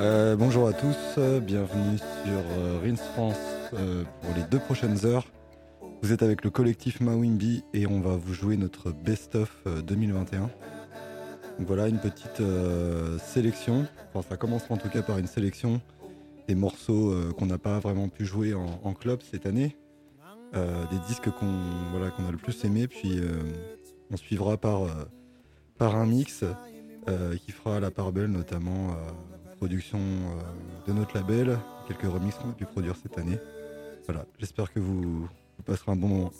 Euh, bonjour à tous, euh, bienvenue sur euh, Rins France pour les deux prochaines heures. Vous êtes avec le collectif Mawimbi et on va vous jouer notre best-of euh, 2021. Donc voilà une petite sélection, enfin ça commence en tout cas par une sélection des morceaux qu'on n'a pas vraiment pu jouer en, club cette année, des disques qu'on voilà, qu'on a le plus aimé, puis on suivra par, par un mix qui fera la part belle notamment production euh, de notre label, quelques remixes qu'on a pu produire cette année. Voilà, j'espère que vous, vous passerez un bon moment.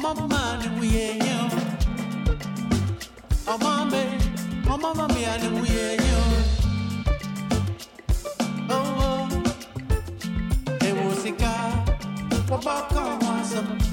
mama man and we ain't you. Oh mama, oh mama. Oh oh, come on?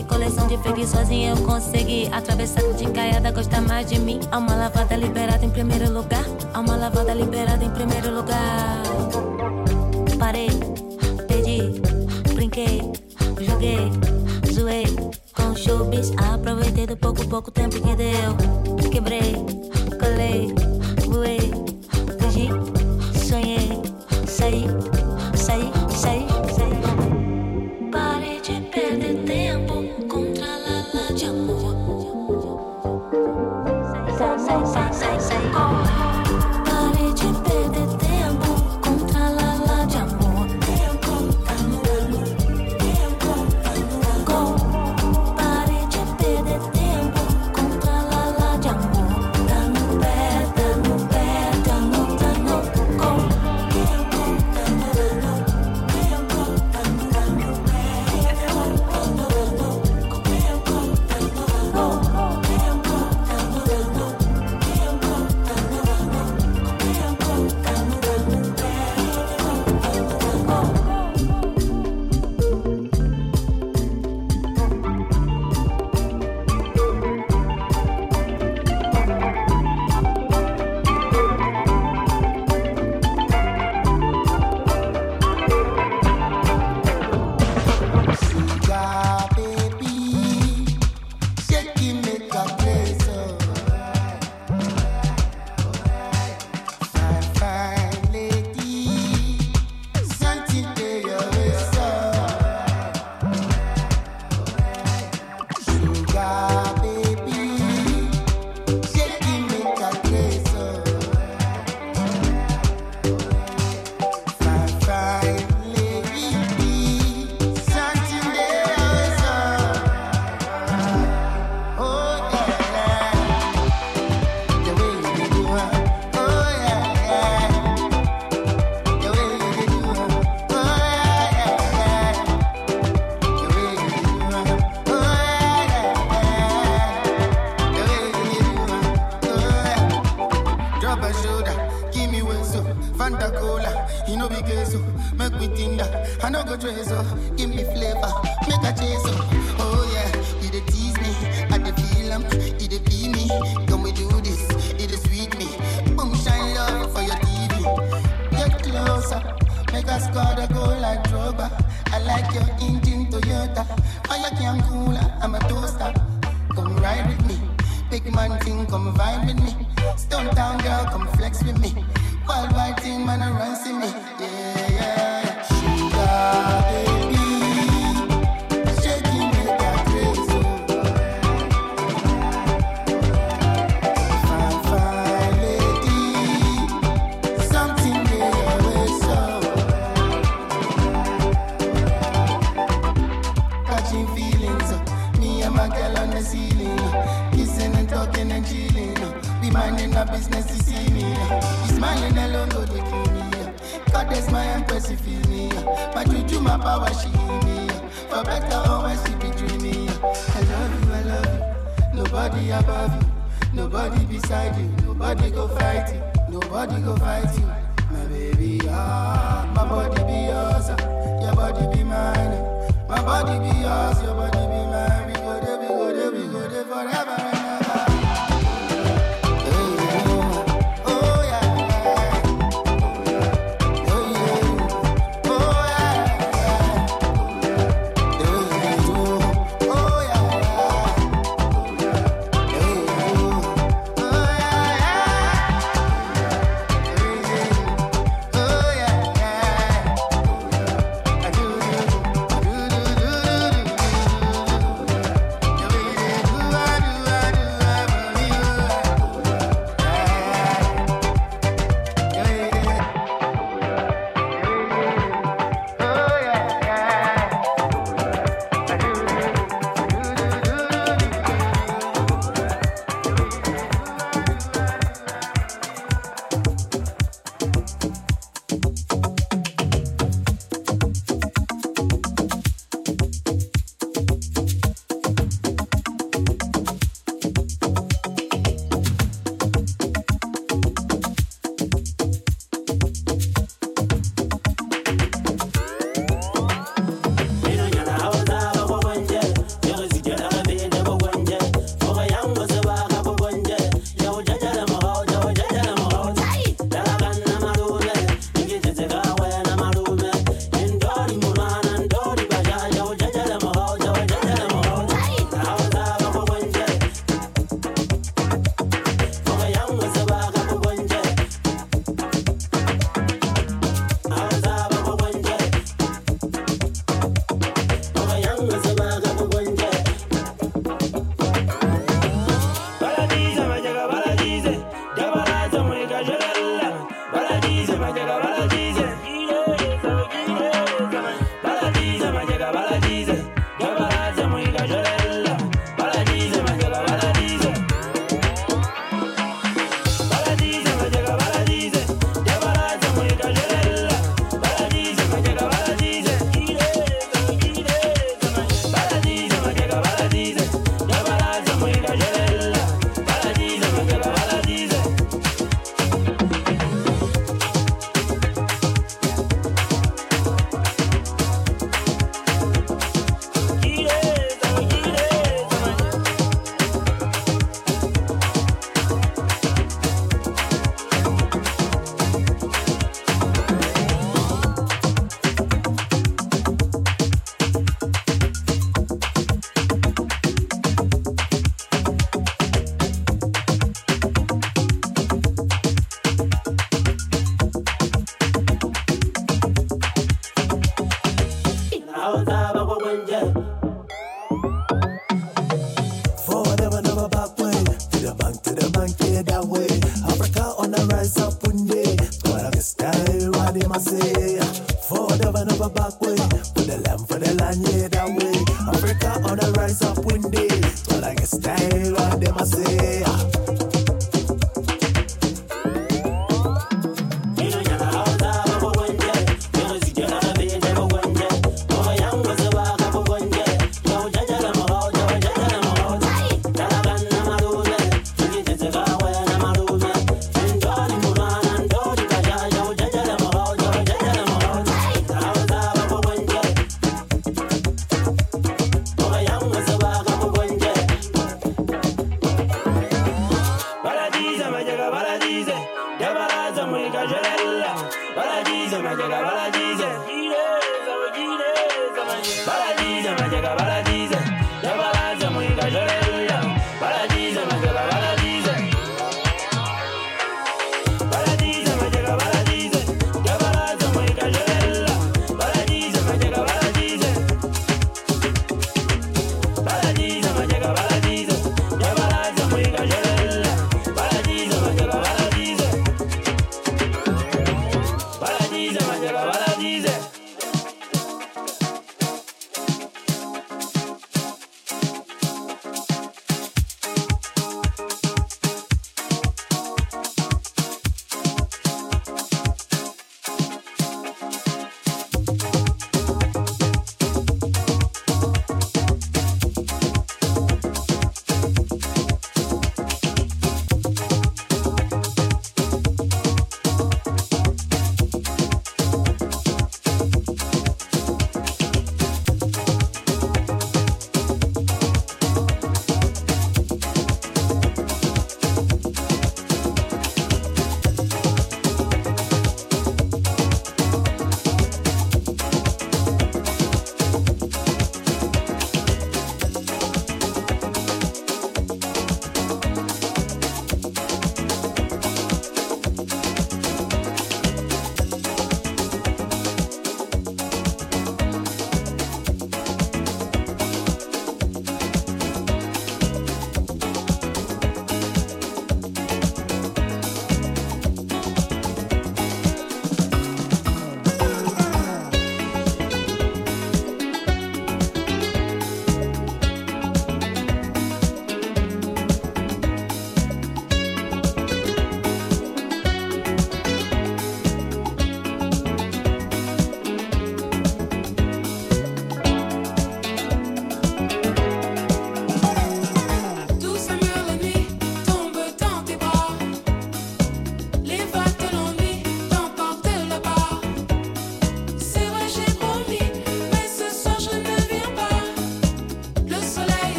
coleção de fake sozinha eu consegui atravessar de caiada, gosta mais de mim. Há uma lavada liberada em primeiro lugar. Há uma lavada liberada em primeiro lugar. Parei, perdi, brinquei, joguei, zoei. Com chubis, aproveitei do pouco, pouco tempo que deu. Quebrei, colei. Nobody go fight you. Nobody go fight you. My baby, ah, my body be yours. Ah. Your body be mine. Ah. My body be yours. Your body be mine. We go there, we go there, we go there forever.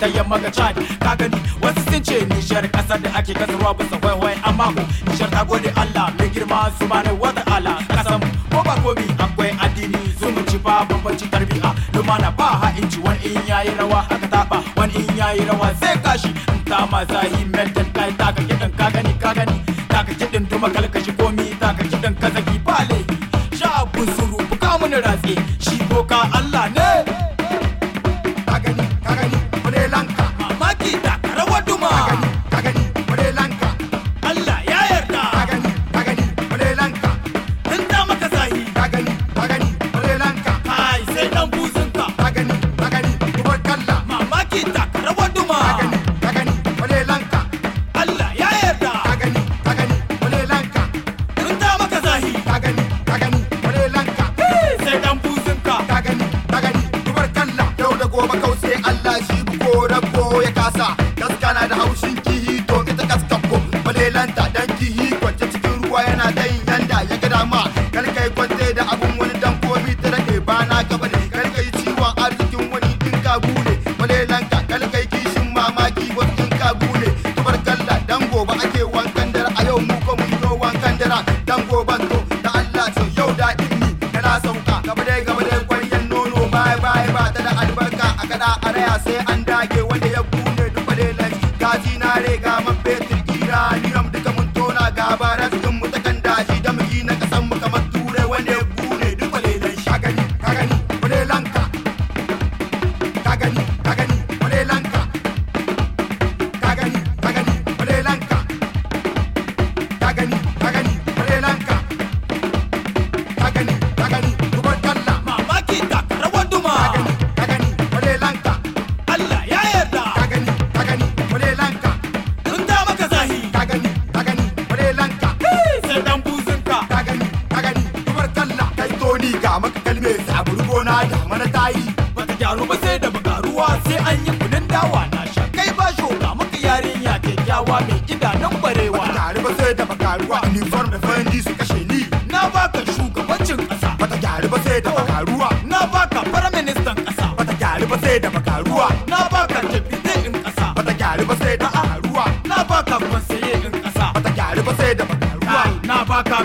ta yamma ga Chad. Ka gani? Wasu sun ce Nijar ƙasar da ake kasarwa bisa waiwai amma ko Nijar ta gode Allah mai girma subhanahu wa ta'ala kasan ko ba komi akwai addini. Zumunci ba bambanci tarbiya. Lumana ba ha inci wani in yayi rawa aka taba wani in yayi rawa sai kashi ta mazahi mental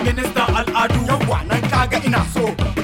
minista al'adu. Yawa nan kaga a so.